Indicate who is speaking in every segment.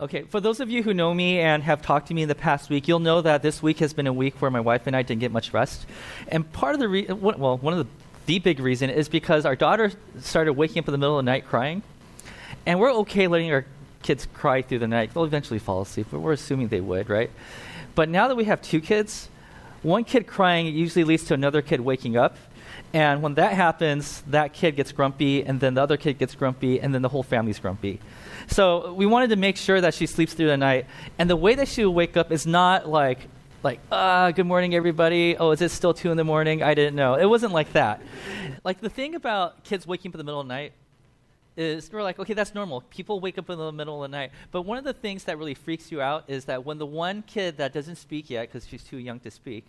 Speaker 1: Okay, for those of you who know me and have talked to me in the past week, you'll know that this week has been a week where my wife and I didn't get much rest. And part of the re- well, one of the the big reason is because our daughter started waking up in the middle of the night crying, and we're okay letting our kids cry through the night. They'll eventually fall asleep, but we're assuming they would, right? But now that we have two kids, one kid crying usually leads to another kid waking up. And when that happens, that kid gets grumpy, and then the other kid gets grumpy, and then the whole family's grumpy. So we wanted to make sure that she sleeps through the night. And the way that she will wake up is not like, like, ah, good morning, everybody. Oh, is it still two in the morning? I didn't know. It wasn't like that. Like the thing about kids waking up in the middle of the night is we're like, okay, that's normal. People wake up in the middle of the night. But one of the things that really freaks you out is that when the one kid that doesn't speak yet, because she's too young to speak,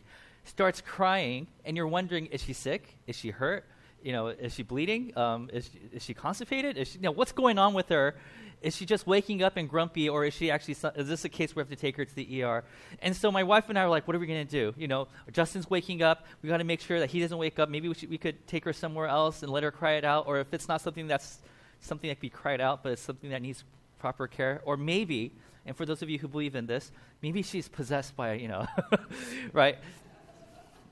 Speaker 1: starts crying, and you're wondering, is she sick? Is she hurt? You know, is she bleeding? Um, is, she, is she constipated? Is she, you know, what's going on with her? Is she just waking up and grumpy, or is she actually? Is this a case where we have to take her to the ER? And so my wife and I are like, what are we going to do? You know, Justin's waking up. We got to make sure that he doesn't wake up. Maybe we, should, we could take her somewhere else and let her cry it out. Or if it's not something that's something that can be cried out, but it's something that needs proper care. Or maybe, and for those of you who believe in this, maybe she's possessed by, you know, right?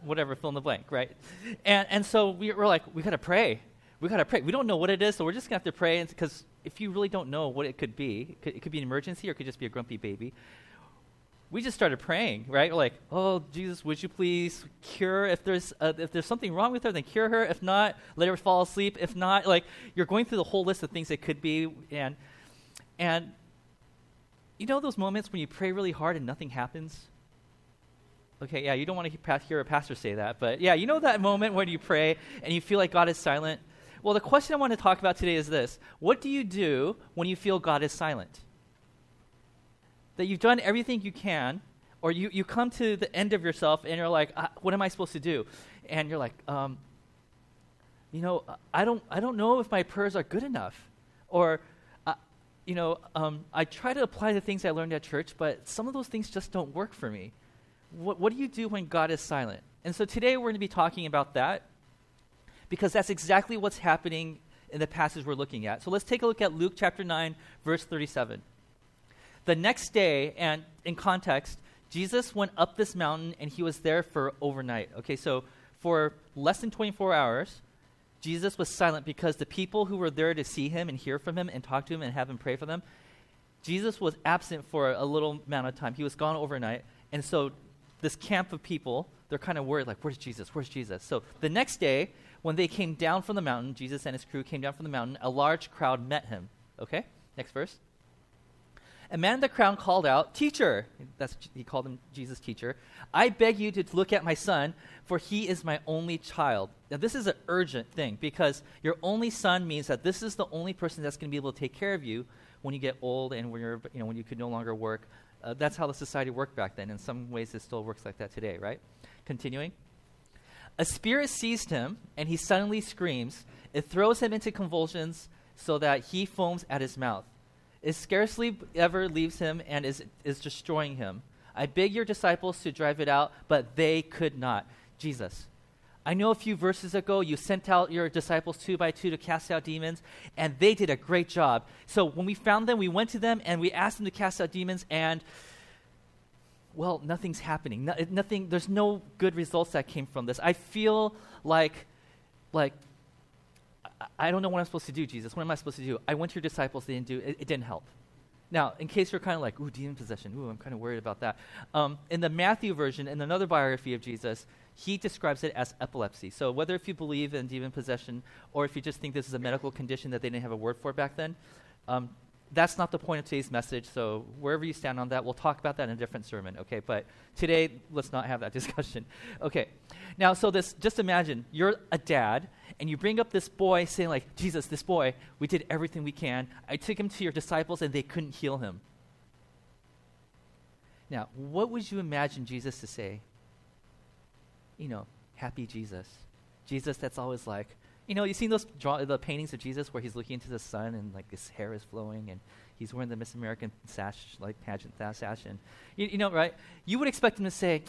Speaker 1: Whatever, fill in the blank, right? And, and so we, we're like, we got to pray. We got to pray. We don't know what it is, so we're just going to have to pray because if you really don't know what it could be, it could, it could, be an emergency or it could just be a grumpy baby. We just started praying, right? We're like, oh Jesus, would you please cure? If there's if there's something wrong with her, then cure her. If not, let her fall asleep. If not, like you're going through the whole list of things it could be, and and you know those moments when you pray really hard and nothing happens. Okay, yeah, you don't want to hear a pastor say that, but yeah, you know that moment when you pray and you feel like God is silent well, the question I want to talk about today is this What do you do when you feel God is silent? That you've done everything you can, or you, you come to the end of yourself and you're like, uh, What am I supposed to do? And you're like, um, You know, I don't, I don't know if my prayers are good enough. Or, uh, you know, um, I try to apply the things I learned at church, but some of those things just don't work for me. What, what do you do when God is silent? And so today we're going to be talking about that because that's exactly what's happening in the passage we're looking at. So let's take a look at Luke chapter 9, verse 37. The next day, and in context, Jesus went up this mountain and he was there for overnight. Okay, so for less than 24 hours, Jesus was silent because the people who were there to see him and hear from him and talk to him and have him pray for them, Jesus was absent for a little amount of time. He was gone overnight. And so this camp of people, they're kind of worried, like, where's Jesus? Where's Jesus? So the next day, when they came down from the mountain, Jesus and his crew came down from the mountain, a large crowd met him. Okay? Next verse. A man in the crowd called out, Teacher, that's, he called him Jesus' teacher, I beg you to look at my son, for he is my only child. Now, this is an urgent thing because your only son means that this is the only person that's going to be able to take care of you when you get old and when, you're, you know, when you could no longer work. Uh, that's how the society worked back then. In some ways, it still works like that today, right? Continuing. A spirit seized him, and he suddenly screams. It throws him into convulsions so that he foams at his mouth. It scarcely ever leaves him and is, is destroying him. I beg your disciples to drive it out, but they could not. Jesus. I know a few verses ago you sent out your disciples two by two to cast out demons, and they did a great job. So when we found them, we went to them and we asked them to cast out demons, and well, nothing's happening. No, nothing, there's no good results that came from this. I feel like, like, I, don't know what I'm supposed to do, Jesus. What am I supposed to do? I went to your disciples, they didn't do it, it didn't help. Now, in case you're kind of like, ooh, demon possession, ooh, I'm kind of worried about that. Um, in the Matthew version, in another biography of Jesus, he describes it as epilepsy. So whether if you believe in demon possession or if you just think this is a medical condition that they didn't have a word for back then, um, that's not the point of today's message. So wherever you stand on that, we'll talk about that in a different sermon. Okay, but today let's not have that discussion. Okay, now so this, just imagine you're a dad and you bring up this boy saying like, Jesus, this boy, we did everything we can. I took him to your disciples and they couldn't heal him. Now, what would you imagine Jesus to say? You know, happy Jesus. Jesus that's always like, you know, you've seen those draw the paintings of Jesus where he's looking into the sun and like his hair is flowing and he's wearing the Miss American sash, like pageant sash, and you, you know, right? You would expect him to say,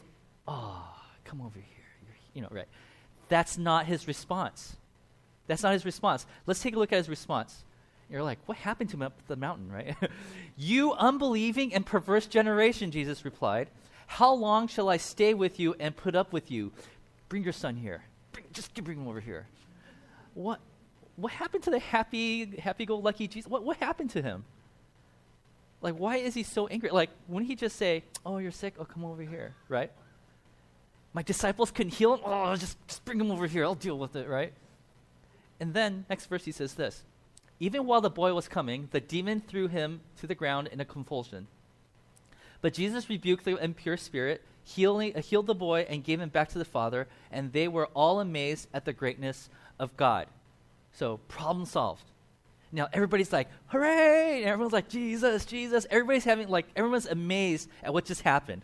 Speaker 1: "Oh, come over here," You're, you know, right? That's not his response. That's not his response. Let's take a look at his response. You're like, what happened to him up the mountain, right? you unbelieving and perverse generation, Jesus replied. How long shall I stay with you and put up with you? Bring your son here. Bring, just bring him over here. What, what happened to the happy, happy-go-lucky Jesus? What, what happened to him? Like, why is he so angry? Like, wouldn't he just say, "Oh, you're sick. Oh, come over here," right? My disciples couldn't heal him. Oh, just, just bring him over here. I'll deal with it, right? And then next verse he says this: Even while the boy was coming, the demon threw him to the ground in a convulsion. But Jesus rebuked the impure spirit, healing, uh, healed the boy, and gave him back to the father. And they were all amazed at the greatness of God. So problem solved. Now everybody's like, hooray! And everyone's like, Jesus, Jesus. Everybody's having, like, everyone's amazed at what just happened.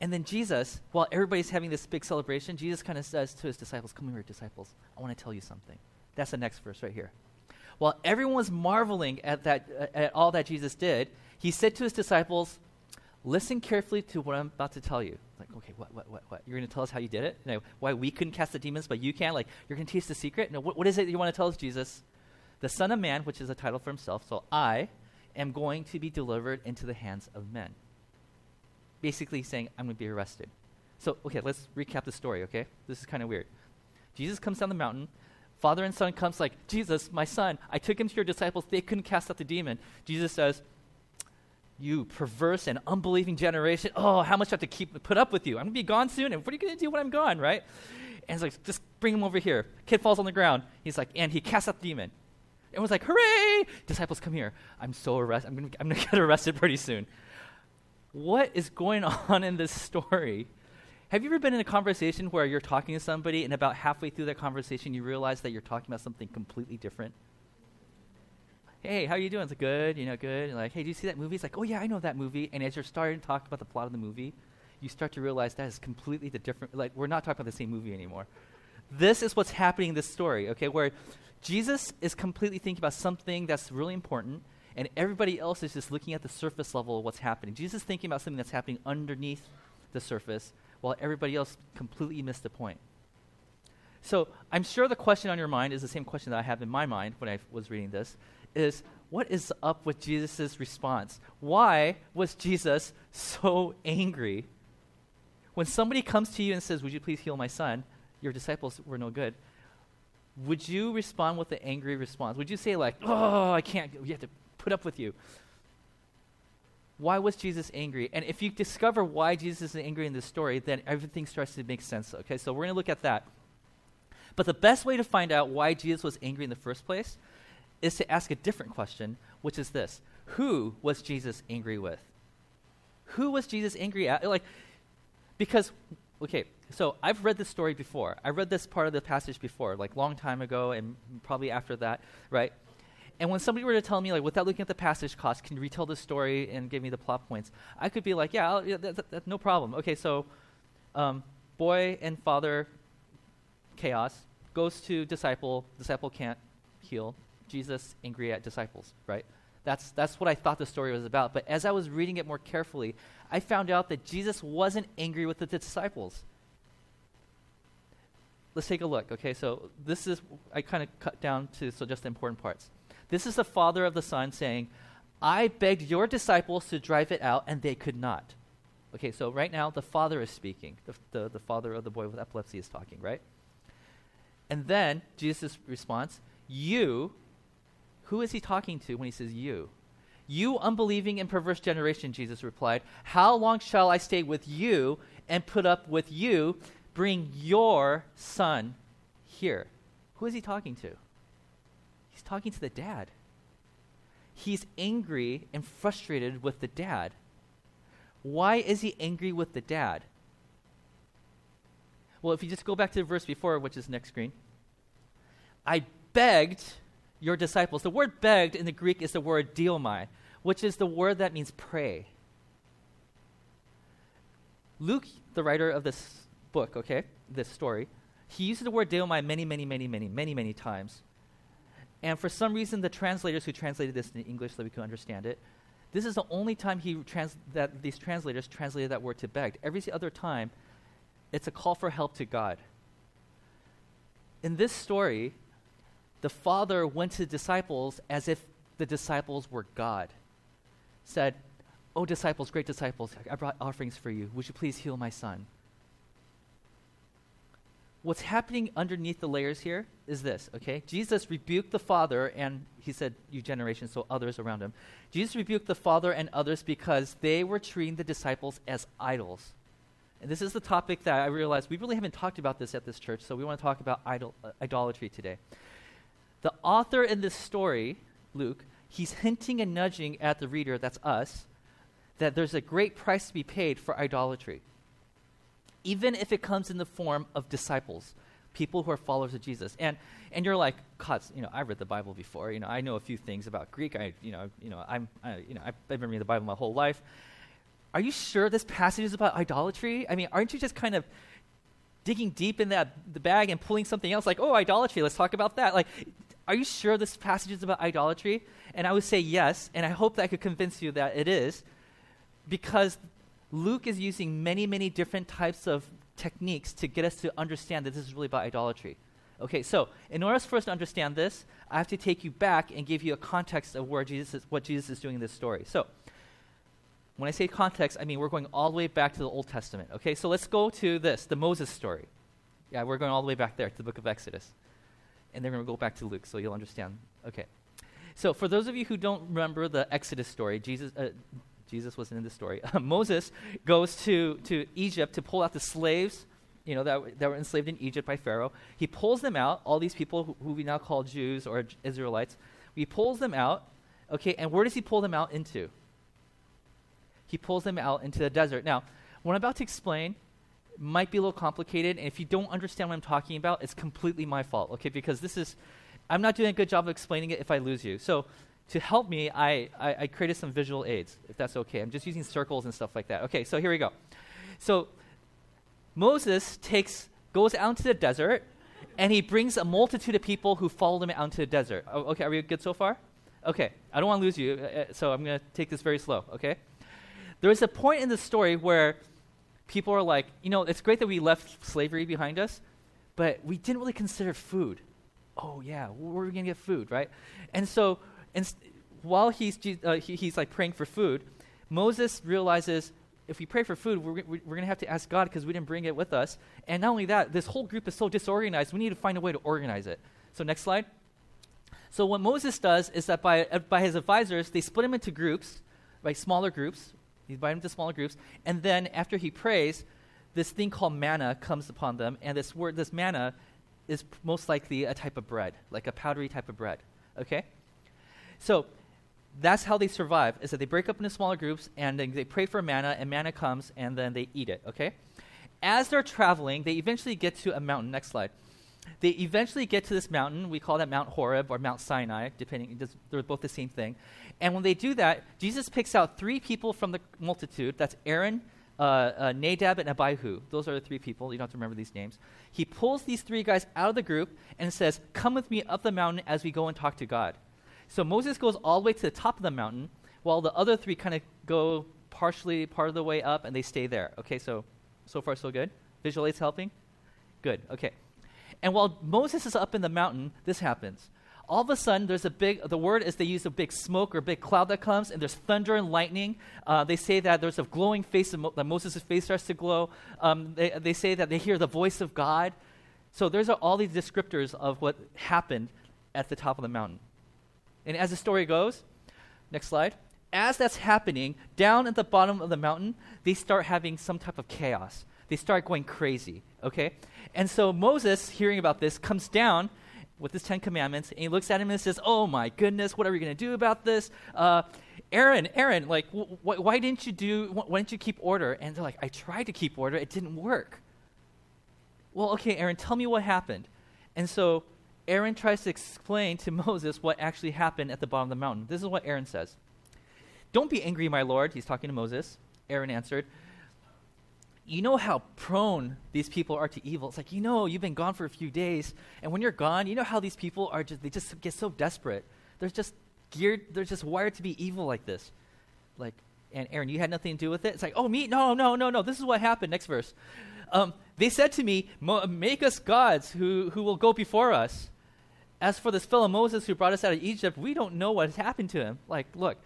Speaker 1: And then Jesus, while everybody's having this big celebration, Jesus kind of says to his disciples, Come here, disciples. I want to tell you something. That's the next verse right here. While everyone was marveling at, that, uh, at all that Jesus did, he said to his disciples, Listen carefully to what I'm about to tell you. Like, okay, what, what, what, what? You're going to tell us how you did it? You know, why we couldn't cast the demons, but you can? Like, you're going to teach the secret? No, what, what is it you want to tell us, Jesus? the Son of Man, which is a title for himself, so I am going to be delivered into the hands of men. Basically saying, I'm going to be arrested. So, okay, let's recap the story, okay? This is kind of weird. Jesus comes down the mountain. Father and son comes like, Jesus, my son, I took him to your disciples. They couldn't cast out the demon. Jesus says, you perverse and unbelieving generation. Oh, how much do I have to keep put up with you? I'm gonna be gone soon, and what are you gonna do when I'm gone, right? And he's like, just bring him over here. Kid falls on the ground. He's like, and he casts out the demon. Everyone's like, hooray! Disciples, come here. I'm so arrested. I'm going I'm to get arrested pretty soon. What is going on in this story? Have you ever been in a conversation where you're talking to somebody and about halfway through that conversation you realize that you're talking about something completely different? Hey, how are you doing? It's like, good, you know, good. And like, hey, do you see that movie? It's like, oh yeah, I know that movie. And as you're starting to talk about the plot of the movie, you start to realize that is completely the different. Like, we're not talking about the same movie anymore. This is what's happening in this story, okay? Where Jesus is completely thinking about something that's really important, and everybody else is just looking at the surface level of what's happening. Jesus is thinking about something that's happening underneath the surface, while everybody else completely missed the point. So I'm sure the question on your mind is the same question that I have in my mind when I was reading this, is what is up with Jesus' response? Why was Jesus so angry? When somebody comes to you and says, Would you please heal my son? Your disciples were no good would you respond with an angry response? Would you say, like, oh, I can't, we have to put up with you? Why was Jesus angry? And if you discover why Jesus is angry in this story, then everything starts to make sense. Okay, so we're going to look at that. But the best way to find out why Jesus was angry in the first place is to ask a different question, which is this Who was Jesus angry with? Who was Jesus angry at? Like, because, okay, so I've read this story before. I read this part of the passage before, like long time ago, and probably after that, right? And when somebody were to tell me, like, without looking at the passage cost, can you retell the story and give me the plot points? I could be like, yeah, yeah that, that, that, no problem. Okay, so um, boy and father, chaos, goes to disciple. Disciple can't heal. Jesus angry at disciples, right? That's, that's what I thought the story was about. But as I was reading it more carefully, I found out that Jesus wasn't angry with the disciples let's take a look. Okay, so this is, I kind of cut down to so just the important parts. This is the father of the son saying, I begged your disciples to drive it out, and they could not. Okay, so right now the father is speaking. The, the, the father of the boy with epilepsy is talking, right? And then Jesus' response, You, who is he talking to when he says you? You unbelieving and perverse generation, Jesus replied, How long shall I stay with you and put up with you? Bring your son here. Who is he talking to? He's talking to the dad. He's angry and frustrated with the dad. Why is he angry with the dad? Well, if you just go back to the verse before, which is next screen, I begged your disciples. The word begged in the Greek is the word deomai, which is the word that means pray. Luke, the writer of this book, okay, this story, he uses the word deomai many, many, many, many, many, many times. And for some reason, the translators who translated this in English so we could understand it, this is the only time he trans- that these translators translated that word to begged. Every other time, it's a call for help to God. In this story, the Father went to the disciples as if the disciples were God. Said, Oh, disciples, great disciples, I brought offerings for you. Would you please heal my son? What's happening underneath the layers here is this, okay? Jesus rebuked the Father, and he said, You generation, so others around him. Jesus rebuked the Father and others because they were treating the disciples as idols. And this is the topic that I realized we really haven't talked about this at this church, so we want to talk about idol, uh, idolatry today. The author in this story, Luke, he's hinting and nudging at the reader, that's us, that there's a great price to be paid for idolatry. Even if it comes in the form of disciples, people who are followers of Jesus. And and you're like, God, you know, I've read the Bible before. You know, I know a few things about Greek. I, you know, you know, I'm, I, you know, I've been reading the Bible my whole life. Are you sure this passage is about idolatry? I mean, aren't you just kind of digging deep in that the bag and pulling something else like, oh, idolatry, let's talk about that. Like, are you sure this passage is about idolatry? And I would say yes, and I hope that I could convince you that it is, because Luke is using many, many different types of techniques to get us to understand that this is really about idolatry. Okay, so in order for us to understand this, I have to take you back and give you a context of where Jesus is, what Jesus is doing in this story. So, when I say context, I mean we're going all the way back to the Old Testament. Okay, so let's go to this, the Moses story. Yeah, we're going all the way back there to the book of Exodus. And then we're going to go back to Luke so you'll understand. Okay. So, for those of you who don't remember the Exodus story, Jesus, uh, Jesus wasn't in the story. Moses goes to, to Egypt to pull out the slaves you know, that, that were enslaved in Egypt by Pharaoh. He pulls them out, all these people who, who we now call Jews or Israelites. He pulls them out, okay, and where does he pull them out into? he pulls them out into the desert. Now, what I'm about to explain might be a little complicated, and if you don't understand what I'm talking about, it's completely my fault, okay? Because this is, I'm not doing a good job of explaining it if I lose you. So, to help me, I, I, I created some visual aids, if that's okay. I'm just using circles and stuff like that. Okay, so here we go. So, Moses takes, goes out into the desert, and he brings a multitude of people who follow him out into the desert. Oh, okay, are we good so far? Okay, I don't want to lose you, uh, uh so I'm going to take this very slow, okay? There is a point in the story where people are like, you know, it's great that we left slavery behind us, but we didn't really consider food. Oh, yeah, where are we going to get food, right? And so, and while he's, uh, he, he's like praying for food, Moses realizes if we pray for food, we're, we're going to have to ask God because we didn't bring it with us. And not only that, this whole group is so disorganized, we need to find a way to organize it. So, next slide. So, what Moses does is that by, uh, by his advisors, they split him into groups, like smaller groups, he divided them into smaller groups. And then after he prays, this thing called manna comes upon them. And this word, this manna, is most likely a type of bread, like a powdery type of bread. Okay? So that's how they survive, is that they break up into smaller groups and then they pray for manna, and manna comes, and then they eat it. Okay? As they're traveling, they eventually get to a mountain. Next slide. They eventually get to this mountain. We call that Mount Horeb or Mount Sinai, depending. They're both the same thing. And when they do that, Jesus picks out three people from the multitude. That's Aaron, uh, uh, Nadab, and Abihu. Those are the three people. You don't have to remember these names. He pulls these three guys out of the group and says, "Come with me up the mountain as we go and talk to God." So Moses goes all the way to the top of the mountain, while the other three kind of go partially part of the way up and they stay there. Okay, so so far so good. Visual aids helping. Good. Okay. And while Moses is up in the mountain, this happens. All of a sudden, there's a big, the word is they use a big smoke or big cloud that comes, and there's thunder and lightning. Uh, they say that there's a glowing face, Mo- that Moses' face starts to glow. Um, they, they say that they hear the voice of God. So there's all these descriptors of what happened at the top of the mountain. And as the story goes, next slide, as that's happening, down at the bottom of the mountain, they start having some type of chaos. They start going crazy, okay? And so Moses, hearing about this, comes down with his Ten Commandments, and he looks at him and says, "Oh my goodness, what are we going to do about this?" Uh, Aaron, Aaron, like, wh- wh- why didn't you do? Wh- why didn't you keep order? And they're like, "I tried to keep order, it didn't work." Well, okay, Aaron, tell me what happened. And so Aaron tries to explain to Moses what actually happened at the bottom of the mountain. This is what Aaron says. Don't be angry, my lord. He's talking to Moses. Aaron answered, you know how prone these people are to evil. It's like, you know, you've been gone for a few days, and when you're gone, you know how these people are just, they just get so desperate. They're just geared, they're just wired to be evil like this. Like, and Aaron, you had nothing to do with it? It's like, oh, me? No, no, no, no. This is what happened. Next verse. Um, they said to me, Make us gods who, who will go before us. As for this fellow Moses who brought us out of Egypt, we don't know what has happened to him. Like, look,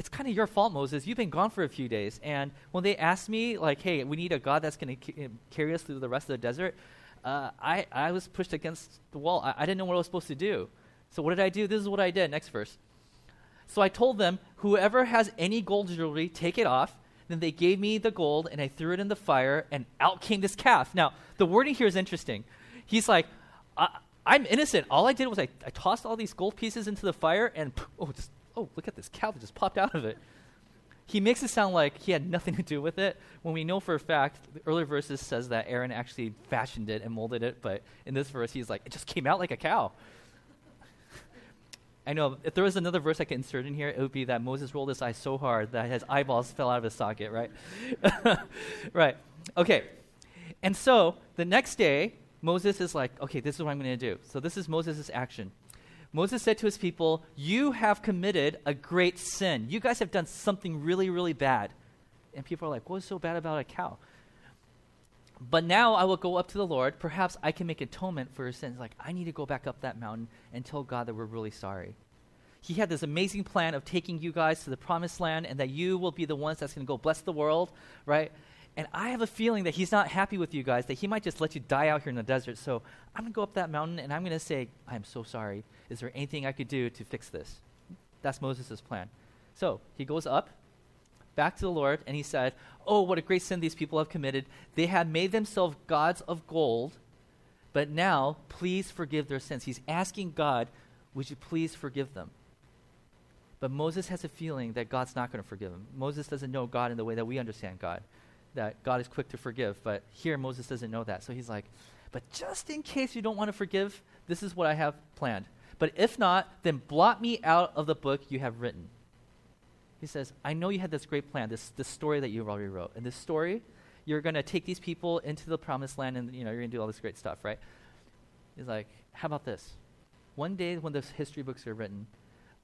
Speaker 1: it's kind of your fault, Moses. You've been gone for a few days. And when they asked me, like, hey, we need a God that's going to c- carry us through the rest of the desert, uh, I, I was pushed against the wall. I, I didn't know what I was supposed to do. So what did I do? This is what I did. Next verse. So I told them, whoever has any gold jewelry, take it off. Then they gave me the gold, and I threw it in the fire, and out came this calf. Now, the wording here is interesting. He's like, I, am innocent. All I did was I, I tossed all these gold pieces into the fire, and oh, just, oh, look at this cow that just popped out of it. He makes it sound like he had nothing to do with it, when we know for a fact, the earlier verses says that Aaron actually fashioned it and molded it, but in this verse, he's like, it just came out like a cow. I know if there was another verse I could insert in here, it would be that Moses rolled his eyes so hard that his eyeballs fell out of his socket, right? right. Okay. And so the next day, Moses is like, okay, this is what I'm going to do. So this is Moses' action. Moses said to his people, You have committed a great sin. You guys have done something really, really bad. And people are like, What's so bad about a cow? But now I will go up to the Lord. Perhaps I can make atonement for your sins. Like, I need to go back up that mountain and tell God that we're really sorry. He had this amazing plan of taking you guys to the promised land and that you will be the ones that's going to go bless the world, right? And I have a feeling that he's not happy with you guys, that he might just let you die out here in the desert. So I'm going to go up that mountain and I'm going to say, I'm so sorry. Is there anything I could do to fix this? That's Moses' plan. So he goes up back to the Lord and he said, Oh, what a great sin these people have committed. They have made themselves gods of gold, but now please forgive their sins. He's asking God, Would you please forgive them? But Moses has a feeling that God's not going to forgive him. Moses doesn't know God in the way that we understand God, that God is quick to forgive. But here, Moses doesn't know that. So he's like, But just in case you don't want to forgive, this is what I have planned. But if not, then blot me out of the book you have written. He says, I know you had this great plan, this, this story that you already wrote. And this story, you're going to take these people into the promised land and you know, you're going to do all this great stuff, right? He's like, how about this? One day when those history books are written,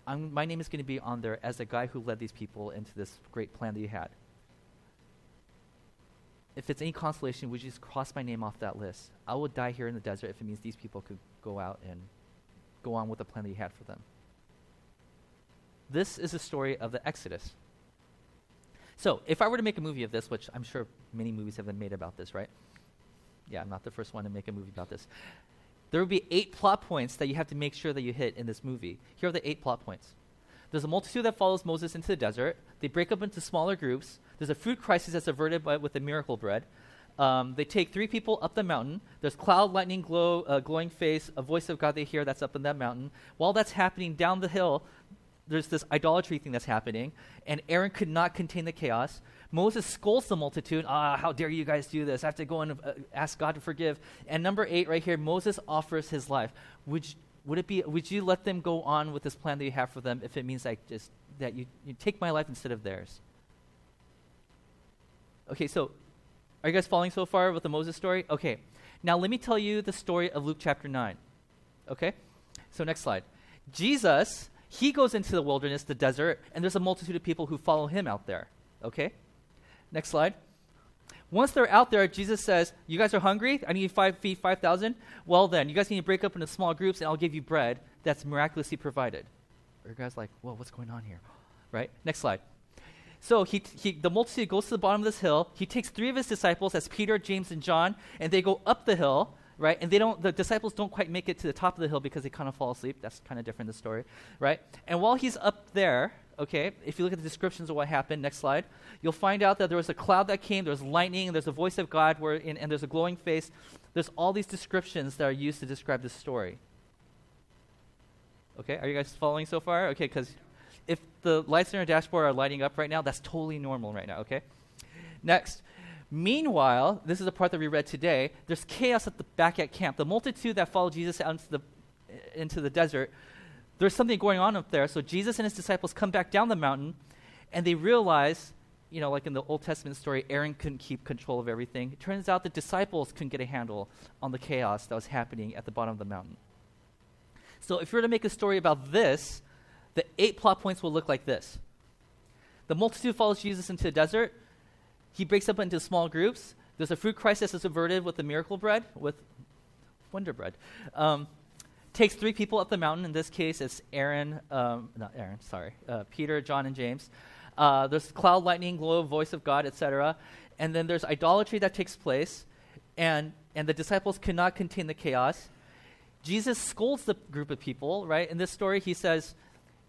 Speaker 1: I'm, my name is going to be on there as the guy who led these people into this great plan that you had. If it's any consolation, would you just cross my name off that list? I will die here in the desert if it means these people could go out and go on with the plan that you had for them. This is the story of the Exodus. So, if I were to make a movie of this, which I'm sure many movies have been made about this, right? Yeah, I'm not the first one to make a movie about this. There would be eight plot points that you have to make sure that you hit in this movie. Here are the eight plot points. There's a multitude that follows Moses into the desert. They break up into smaller groups. There's a food crisis that's averted by, with the miracle bread. Um, they take three people up the mountain. There's cloud, lightning, glow, uh, glowing face, a voice of God they hear that's up in that mountain. While that's happening down the hill, there's this idolatry thing that's happening, and Aaron could not contain the chaos. Moses scolds the multitude. Ah, how dare you guys do this? I have to go and uh, ask God to forgive. And number eight, right here, Moses offers his life. Would would it be? Would you let them go on with this plan that you have for them if it means like just that you, you take my life instead of theirs? Okay, so are you guys following so far with the Moses story? Okay, now let me tell you the story of Luke chapter nine. Okay, so next slide. Jesus he goes into the wilderness, the desert, and there's a multitude of people who follow him out there. Okay? Next slide. Once they're out there, Jesus says, You guys are hungry? I need five feet, 5,000? Well, then, you guys need to break up into small groups, and I'll give you bread that's miraculously provided. Are you guys like, Whoa, what's going on here? Right? Next slide. So he, he, the multitude goes to the bottom of this hill. He takes three of his disciples, that's Peter, James, and John, and they go up the hill right? And they don't, the disciples don't quite make it to the top of the hill because they kind of fall asleep. That's kind of different, the story, right? And while he's up there, okay, if you look at the descriptions of what happened, next slide, you'll find out that there was a cloud that came, there was lightning, and there's a voice of God, where in, and there's a glowing face. There's all these descriptions that are used to describe this story. Okay, are you guys following so far? Okay, because if the lights in your dashboard are lighting up right now, that's totally normal right now, okay? Next, Meanwhile, this is the part that we read today. There's chaos at the back at camp. The multitude that followed Jesus out into the, into the desert, there's something going on up there. So Jesus and his disciples come back down the mountain, and they realize, you know, like in the Old Testament story, Aaron couldn't keep control of everything. It turns out the disciples couldn't get a handle on the chaos that was happening at the bottom of the mountain. So if you were to make a story about this, the eight plot points will look like this. The multitude follows Jesus into the desert he breaks up into small groups. There's a fruit crisis that's averted with the miracle bread, with wonder bread. Um, takes three people up the mountain. In this case, it's Aaron, um, not Aaron, sorry, uh, Peter, John, and James. Uh, there's cloud, lightning, glow, voice of God, etc. And then there's idolatry that takes place, and and the disciples cannot contain the chaos. Jesus scolds the group of people, right? In this story, he says,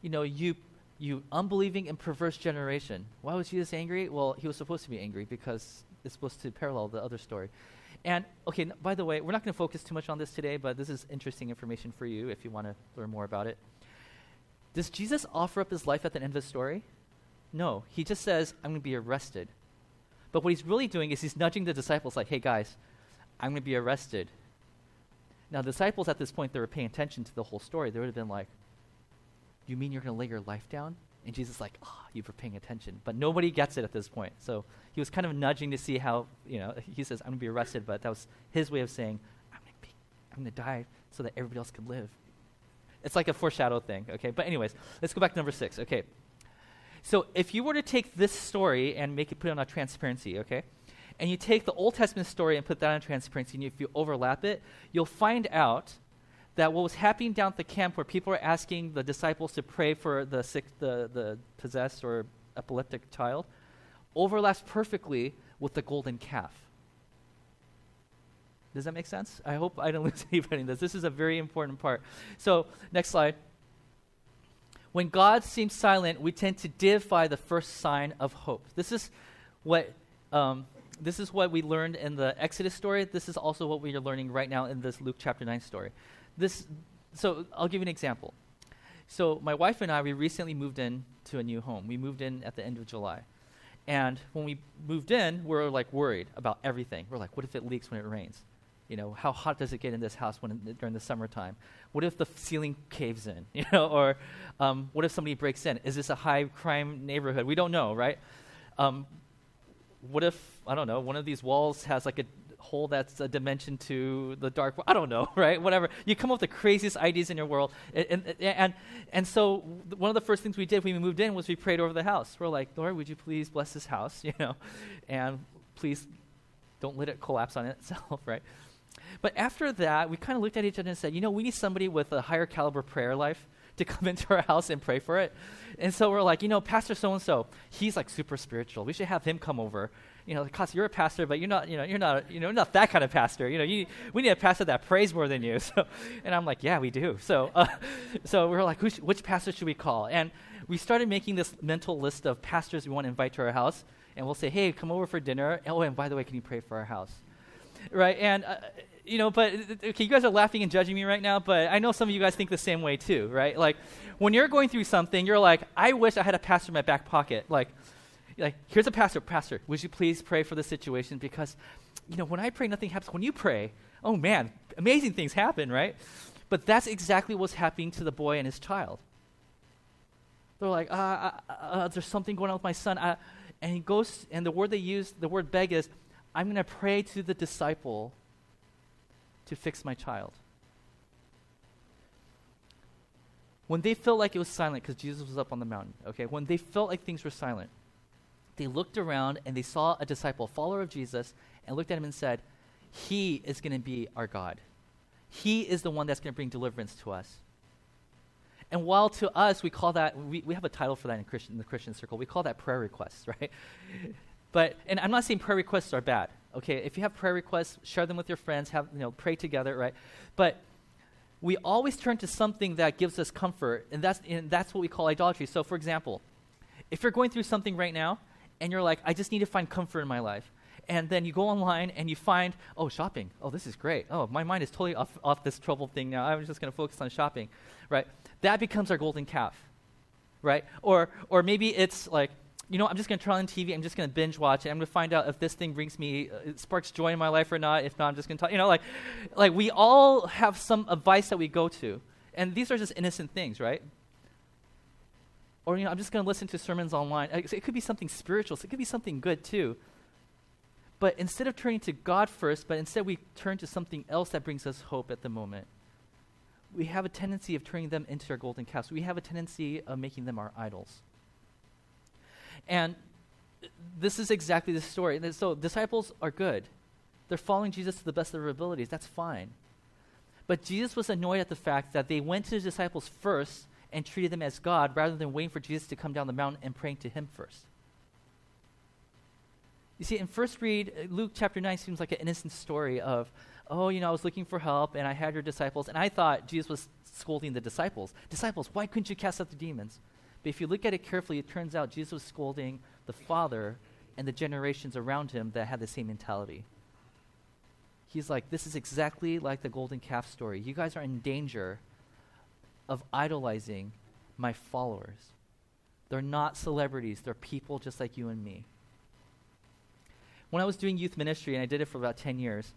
Speaker 1: "You know, you you unbelieving and perverse generation." Why was Jesus angry? Well, he was supposed to be angry because it's supposed to parallel the other story. And okay, n- by the way, we're not going to focus too much on this today, but this is interesting information for you if you want to learn more about it. Does Jesus offer up his life at the end of the story? No, he just says, I'm going to be arrested. But what he's really doing is he's nudging the disciples, like, hey guys, I'm going to be arrested. Now, the disciples at this point, they were paying attention to the whole story. They would have been like, You mean you're going to lay your life down? And Jesus is like, Ah, oh, you were paying attention. But nobody gets it at this point. So he was kind of nudging to see how, you know, he says, I'm going to be arrested, but that was his way of saying, I'm going to be, I'm going to die so that everybody else can live. It's like a foreshadow thing, okay? But anyways, let's go back to number six, okay? So if you were to take this story and make it put it on a transparency, okay? And you take the Old Testament story and put that on transparency, and if you overlap it, you'll find out that what was happening down at the camp where people were asking the disciples to pray for the sick, the, the possessed or epileptic child, overlaps perfectly with the golden calf. Does that make sense? I hope I didn't lose anybody in this. This is a very important part. So, next slide. When God seems silent, we tend to deify the first sign of hope. This is what um, this is what we learned in the Exodus story. This is also what we are learning right now in this Luke chapter nine story. This, so I'll give you an example. So my wife and I, we recently moved in to a new home. We moved in at the end of July, and when we moved in, we are like worried about everything. We're like, what if it leaks when it rains? You know, how hot does it get in this house when in, during the summertime? What if the ceiling caves in? You know, or um, what if somebody breaks in? Is this a high crime neighborhood? We don't know, right? Um, what if I don't know? One of these walls has like a hole that's a dimension to the dark. I don't know, right? Whatever. You come up with the craziest ideas in your world, and and and, and so one of the first things we did when we moved in was we prayed over the house. We're like, Lord, would you please bless this house? You know, and please don't let it collapse on itself, right? But after that, we kind of looked at each other and said, you know, we need somebody with a higher caliber prayer life to come into our house and pray for it. And so we're like, you know, Pastor so and so, he's like super spiritual. We should have him come over. You know, because you're a pastor, but you're not, you know, you're not, you know, not that kind of pastor. You know, you, we need a pastor that prays more than you. So, and I'm like, yeah, we do. So, uh, so we're like, sh- which pastor should we call? And we started making this mental list of pastors we want to invite to our house, and we'll say, hey, come over for dinner. Oh, and by the way, can you pray for our house? Right? And uh, you know, but okay, you guys are laughing and judging me right now, but I know some of you guys think the same way too, right? Like when you're going through something, you're like, I wish I had a pastor in my back pocket. Like, like here's a pastor, pastor, would you please pray for the situation? Because, you know, when I pray, nothing happens. When you pray, oh man, amazing things happen, right? But that's exactly what's happening to the boy and his child. They're like, uh, uh, uh, there's something going on with my son. Uh, and he goes, and the word they use, the word beg is, I'm going to pray to the disciple to fix my child. When they felt like it was silent, because Jesus was up on the mountain, okay, when they felt like things were silent, they looked around and they saw a disciple, a follower of Jesus, and looked at him and said, He is going to be our God. He is the one that's going to bring deliverance to us. And while to us, we call that, we, we have a title for that in, Christian, in the Christian circle, we call that prayer requests, right? But, and I'm not saying prayer requests are bad. Okay, if you have prayer requests, share them with your friends, have, you know, pray together, right? But we always turn to something that gives us comfort, and that's, and that's what we call idolatry. So, for example, if you're going through something right now, and you're like, I just need to find comfort in my life, and then you go online and you find, oh, shopping. Oh, this is great. Oh, my mind is totally off, off this troubled thing now. I'm just going to focus on shopping, right? That becomes our golden calf, right? Or, or maybe it's like, you know, I'm just going to turn on TV. I'm just going to binge watch it. I'm going to find out if this thing brings me, uh, sparks joy in my life or not. If not, I'm just going to talk. You know, like, like we all have some advice that we go to, and these are just innocent things, right? Or you know, I'm just going to listen to sermons online. It could be something spiritual. So it could be something good too. But instead of turning to God first, but instead we turn to something else that brings us hope at the moment. We have a tendency of turning them into our golden calves. We have a tendency of making them our idols. And this is exactly the story. So disciples are good. They're following Jesus to the best of their abilities. That's fine. But Jesus was annoyed at the fact that they went to the disciples first and treated them as God rather than waiting for Jesus to come down the mountain and praying to him first. You see, in first read, uh, Luke chapter 9 seems like an innocent story of, oh, you know, I was looking for help and I had your disciples. And I thought Jesus was scolding the disciples. Disciples, why couldn't you cast out the demons? But if you look at it carefully, it turns out Jesus was scolding the Father and the generations around him that had the same mentality. He's like, this is exactly like the golden calf story. You guys are in danger of idolizing my followers. They're not celebrities, they're people just like you and me. When I was doing youth ministry, and I did it for about 10 years,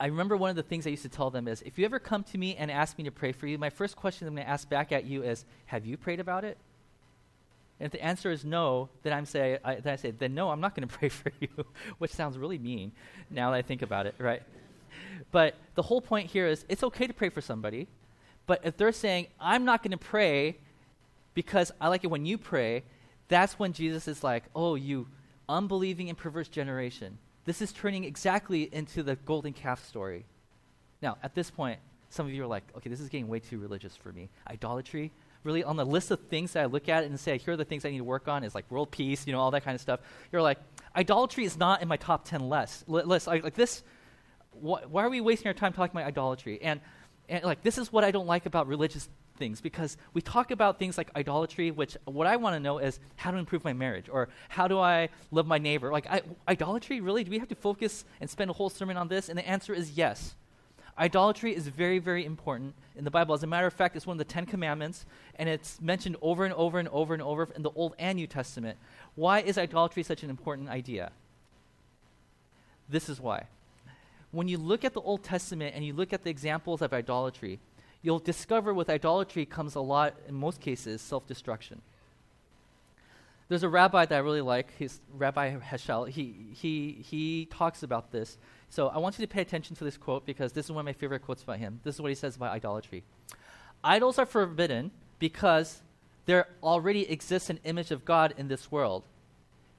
Speaker 1: I remember one of the things I used to tell them is if you ever come to me and ask me to pray for you, my first question I'm going to ask back at you is Have you prayed about it? And if the answer is no, then, I'm say, I, then I say, Then no, I'm not going to pray for you, which sounds really mean now that I think about it, right? But the whole point here is it's okay to pray for somebody, but if they're saying, I'm not going to pray because I like it when you pray, that's when Jesus is like, Oh, you unbelieving and perverse generation. This is turning exactly into the golden calf story. Now, at this point, some of you are like, okay, this is getting way too religious for me. Idolatry, really, on the list of things that I look at and say, here are the things I need to work on, is like world peace, you know, all that kind of stuff. You're like, idolatry is not in my top 10 list. list. Like, like this, wh- why are we wasting our time talking about idolatry? And, and like, this is what I don't like about religious things because we talk about things like idolatry, which what I want to know is how to improve my marriage or how do I love my neighbor. Like, I, idolatry, really? Do we have to focus and spend a whole sermon on this? And the answer is yes. Idolatry is very, very important in the Bible. As a matter of fact, it's one of the Ten Commandments, and it's mentioned over and over and over and over in the Old and New Testament. Why is idolatry such an important idea? This is why. When you look at the Old Testament and you look at the examples of idolatry, you'll discover with idolatry comes a lot, in most cases, self destruction. There's a rabbi that I really like, he's Rabbi Heschel. He, he, he talks about this. So I want you to pay attention to this quote because this is one of my favorite quotes by him. This is what he says about idolatry. Idols are forbidden because there already exists an image of God in this world.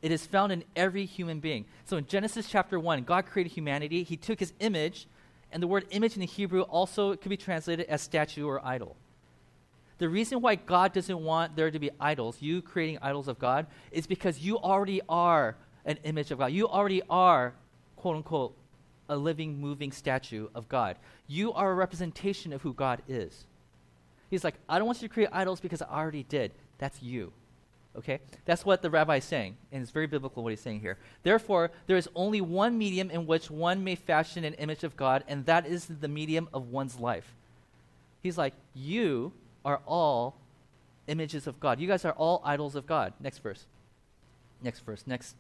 Speaker 1: It is found in every human being. So in Genesis chapter 1, God created humanity. He took his image and the word image in the Hebrew also could be translated as statue or idol. The reason why God doesn't want there to be idols, you creating idols of God, is because you already are an image of God. You already are, quote unquote, a living, moving statue of God. You are a representation of who God is. He's like, I don't want you to create idols because I already did. That's you. Okay? That's what the rabbi is saying, and it's very biblical what he's saying here. Therefore, there is only one medium in which one may fashion an image of God, and that is the medium of one's life. He's like, You are all images of God. You guys are all idols of God. Next verse. Next verse. Next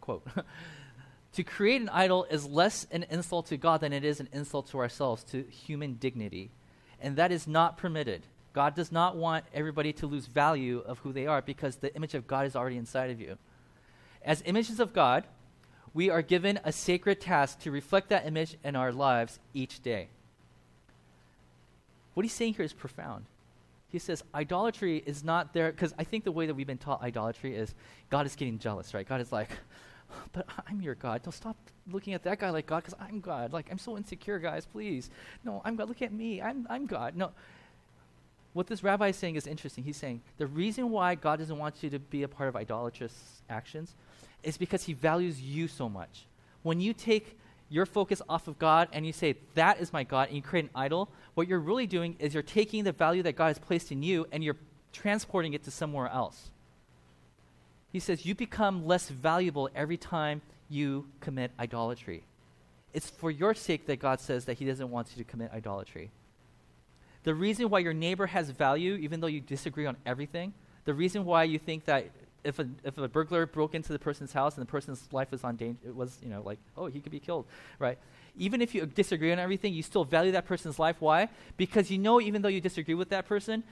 Speaker 1: quote. to create an idol is less an insult to God than it is an insult to ourselves, to human dignity. And that is not permitted. God does not want everybody to lose value of who they are because the image of God is already inside of you. As images of God, we are given a sacred task to reflect that image in our lives each day. What he's saying here is profound. He says idolatry is not there because I think the way that we've been taught idolatry is God is getting jealous, right? God is like, oh, but I'm your God. Don't stop looking at that guy like God because I'm God. Like I'm so insecure, guys. Please, no, I'm God. Look at me. I'm I'm God. No, what this rabbi is saying is interesting. He's saying the reason why God doesn't want you to be a part of idolatrous actions is because he values you so much. When you take your focus off of God and you say, That is my God, and you create an idol, what you're really doing is you're taking the value that God has placed in you and you're transporting it to somewhere else. He says, You become less valuable every time you commit idolatry. It's for your sake that God says that He doesn't want you to commit idolatry. The reason why your neighbor has value, even though you disagree on everything, the reason why you think that if a, if a burglar broke into the person's house and the person's life was on danger, it was, you know, like, oh, he could be killed, right? Even if you disagree on everything, you still value that person's life. Why? Because you know, even though you disagree with that person,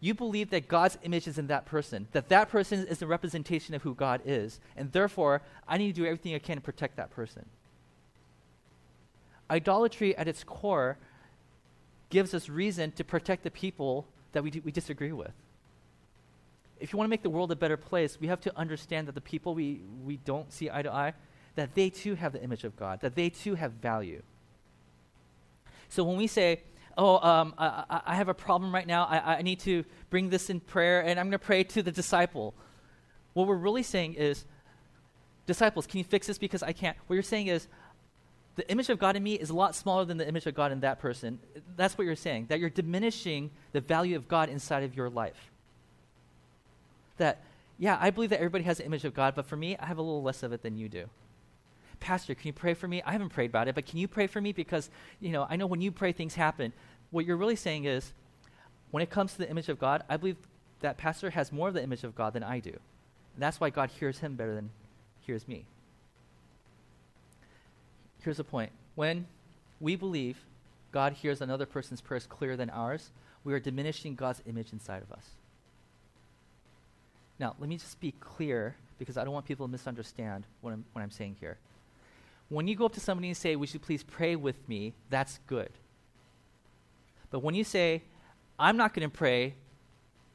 Speaker 1: you believe that God's image is in that person, that that person is a representation of who God is, and therefore, I need to do everything I can to protect that person. Idolatry at its core gives us reason to protect the people that we, d- we disagree with. If you want to make the world a better place, we have to understand that the people we, we don't see eye to eye, that they too have the image of God, that they too have value. So when we say, oh, um, I, I, have a problem right now, I, I need to bring this in prayer, and I'm going to pray to the disciple, what we're really saying is, disciples, can you fix this because I can't? What you're saying is, the image of God in me is a lot smaller than the image of God in that person. That's what you're saying, that you're diminishing the value of God inside of your life. That, yeah, I believe that everybody has an image of God, but for me, I have a little less of it than you do. Pastor, can you pray for me? I haven't prayed about it, but can you pray for me? Because, you know, I know when you pray, things happen. What you're really saying is, when it comes to the image of God, I believe that Pastor has more of the image of God than I do. And that's why God hears him better than hears me. Here's the point when we believe God hears another person's prayers clearer than ours, we are diminishing God's image inside of us. Now, let me just be clear because I don't want people to misunderstand what I'm, what I'm saying here. When you go up to somebody and say, Would you please pray with me? That's good. But when you say, I'm not going to pray,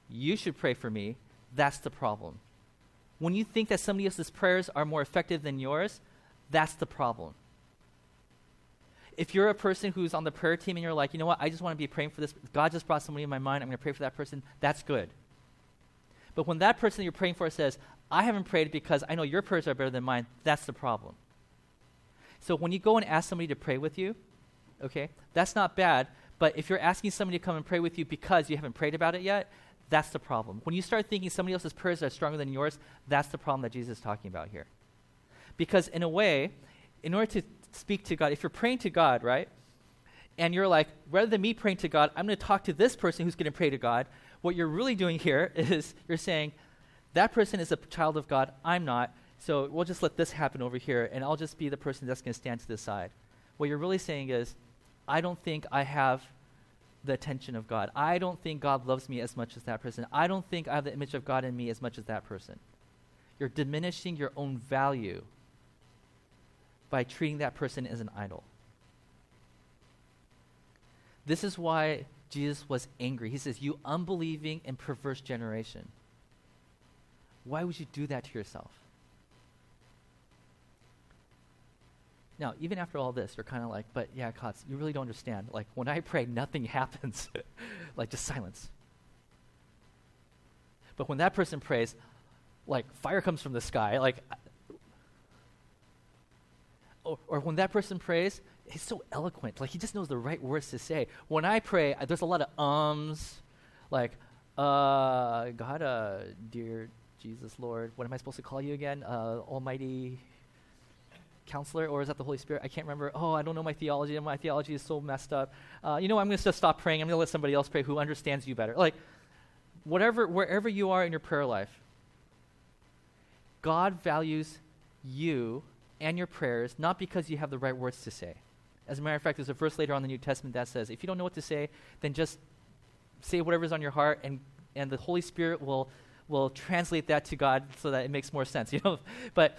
Speaker 1: you should pray for me, that's the problem. When you think that somebody else's prayers are more effective than yours, that's the problem. If you're a person who's on the prayer team and you're like, you know what, I just want to be praying for this, God just brought somebody in my mind, I'm going to pray for that person, that's good. But when that person you're praying for says, I haven't prayed because I know your prayers are better than mine, that's the problem. So when you go and ask somebody to pray with you, okay, that's not bad. But if you're asking somebody to come and pray with you because you haven't prayed about it yet, that's the problem. When you start thinking somebody else's prayers are stronger than yours, that's the problem that Jesus is talking about here. Because in a way, in order to speak to God, if you're praying to God, right, and you're like, rather than me praying to God, I'm going to talk to this person who's going to pray to God, what you're really doing here is you're saying, that person is a child of God, I'm not. So we'll just let this happen over here, and I'll just be the person that's going to stand to the side. What you're really saying is, I don't think I have the attention of God. I don't think God loves me as much as that person. I don't think I have the image of God in me as much as that person. You're diminishing your own value by treating that person as an idol. This is why Jesus was angry. He says, You unbelieving and perverse generation. Why would you do that to yourself? Now, even after all this, you're kind of like, but yeah, Kotz, you really don't understand. Like, when I pray, nothing happens. like, just silence. But when that person prays, like, fire comes from the sky. Like, or, or when that person prays, he's so eloquent. Like, he just knows the right words to say. When I pray, there's a lot of ums, like, uh, God, uh, dear Jesus, Lord, what am I supposed to call you again? Uh, Almighty counselor, or is that the Holy Spirit? I can't remember. Oh, I don't know my theology, my theology is so messed up. Uh, you know, I'm going to just stop praying. I'm going to let somebody else pray who understands you better. Like, whatever, wherever you are in your prayer life, God values you and your prayers not because you have the right words to say. As a matter of fact, there's a verse later on in the New Testament that says, if you don't know what to say, then just say whatever's on your heart, and, and the Holy Spirit will, will translate that to God so that it makes more sense. You know, but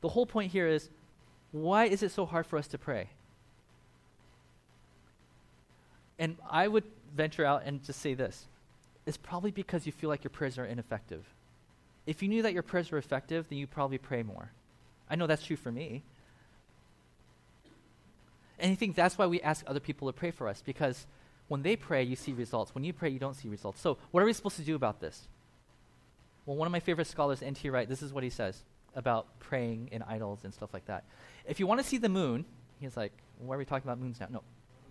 Speaker 1: the whole point here is why is it so hard for us to pray? And I would venture out and just say this it's probably because you feel like your prayers are ineffective. If you knew that your prayers were effective, then you'd probably pray more. I know that's true for me. And I think that's why we ask other people to pray for us, because when they pray, you see results. When you pray, you don't see results. So, what are we supposed to do about this? Well, one of my favorite scholars, N.T. Wright, this is what he says about praying in idols and stuff like that. If you want to see the moon, he's like, why are we talking about moons now? No,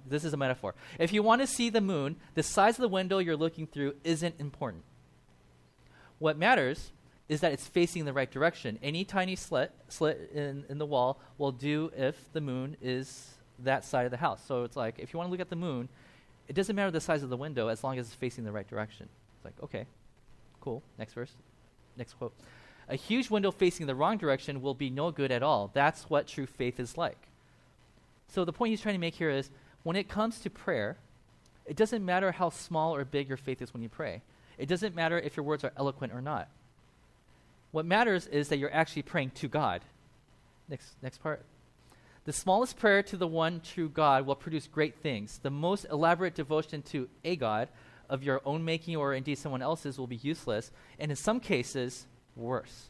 Speaker 1: this is a metaphor. If you want to see the moon, the size of the window you're looking through isn't important. What matters is that it's facing the right direction. Any tiny slit, slit in, in the wall will do if the moon is that side of the house. So it's like, if you want to look at the moon, it doesn't matter the size of the window as long as it's facing the right direction. It's like, okay, cool. Next verse. Next quote. A huge window facing the wrong direction will be no good at all. That's what true faith is like. So the point he's trying to make here is when it comes to prayer, it doesn't matter how small or big your faith is when you pray. It doesn't matter if your words are eloquent or not. What matters is that you're actually praying to God. Next, next part. The smallest prayer to the one true God will produce great things. The most elaborate devotion to a God of your own making or indeed someone else's will be useless, and in some cases, worse.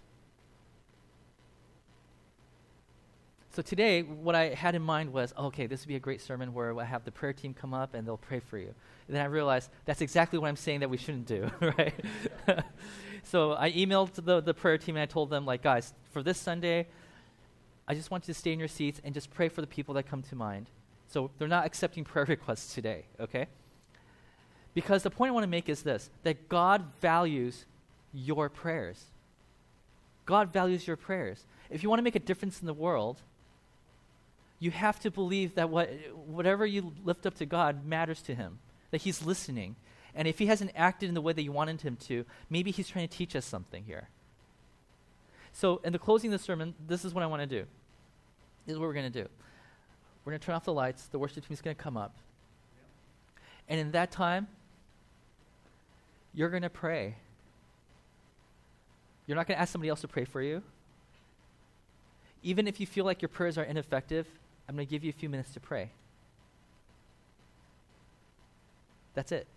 Speaker 1: So today, what I had in mind was, okay, this would be a great sermon where I have the prayer team come up and they'll pray for you. And then I realized that's exactly what I'm saying that we shouldn't do, right? so I emailed the, the prayer team and I told them, like, guys, for this Sunday, I just want you to stay in your seats and just pray for the people that come to mind. So they're not accepting prayer requests today, okay? Because the point I want to make is this that God values your prayers. God values your prayers. If you want to make a difference in the world, you have to believe that what, whatever you lift up to God matters to Him, that He's listening. And if He hasn't acted in the way that you wanted Him to, maybe He's trying to teach us something here. So, in the closing of the sermon, this is what I want to do. This is what we're going to do. We're going to turn off the lights. The worship team is going to come up. And in that time, you're going to pray. You're not going to ask somebody else to pray for you. Even if you feel like your prayers are ineffective, I'm going to give you a few minutes to pray. That's it.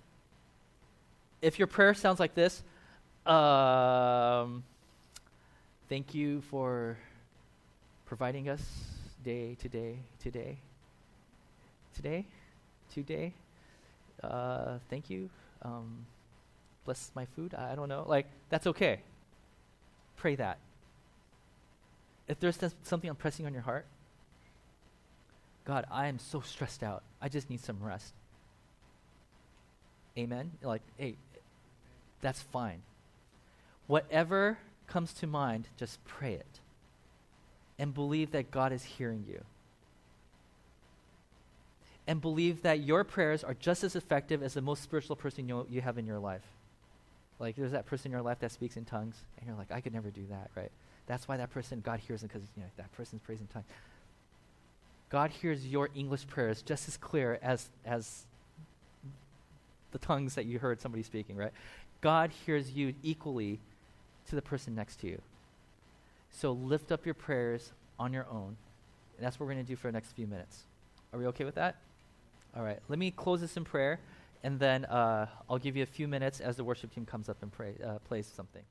Speaker 1: If your prayer sounds like this, um, thank you for providing us day to day, today, today, today. Uh, thank you. Um, bless my food. I, I don't know. Like, that's okay. Pray that. If there's something I'm pressing on your heart, God, I am so stressed out. I just need some rest. Amen? Like, hey, that's fine. Whatever comes to mind, just pray it. And believe that God is hearing you. And believe that your prayers are just as effective as the most spiritual person you, you have in your life. Like, there's that person in your life that speaks in tongues, and you're like, I could never do that, right? That's why that person, God hears them because you know, that person's praising tongues. God hears your English prayers just as clear as, as the tongues that you heard somebody speaking, right? God hears you equally to the person next to you. So lift up your prayers on your own. And that's what we're going to do for the next few minutes. Are we okay with that? All right. Let me close this in prayer, and then uh, I'll give you a few minutes as the worship team comes up and pray, uh, plays something.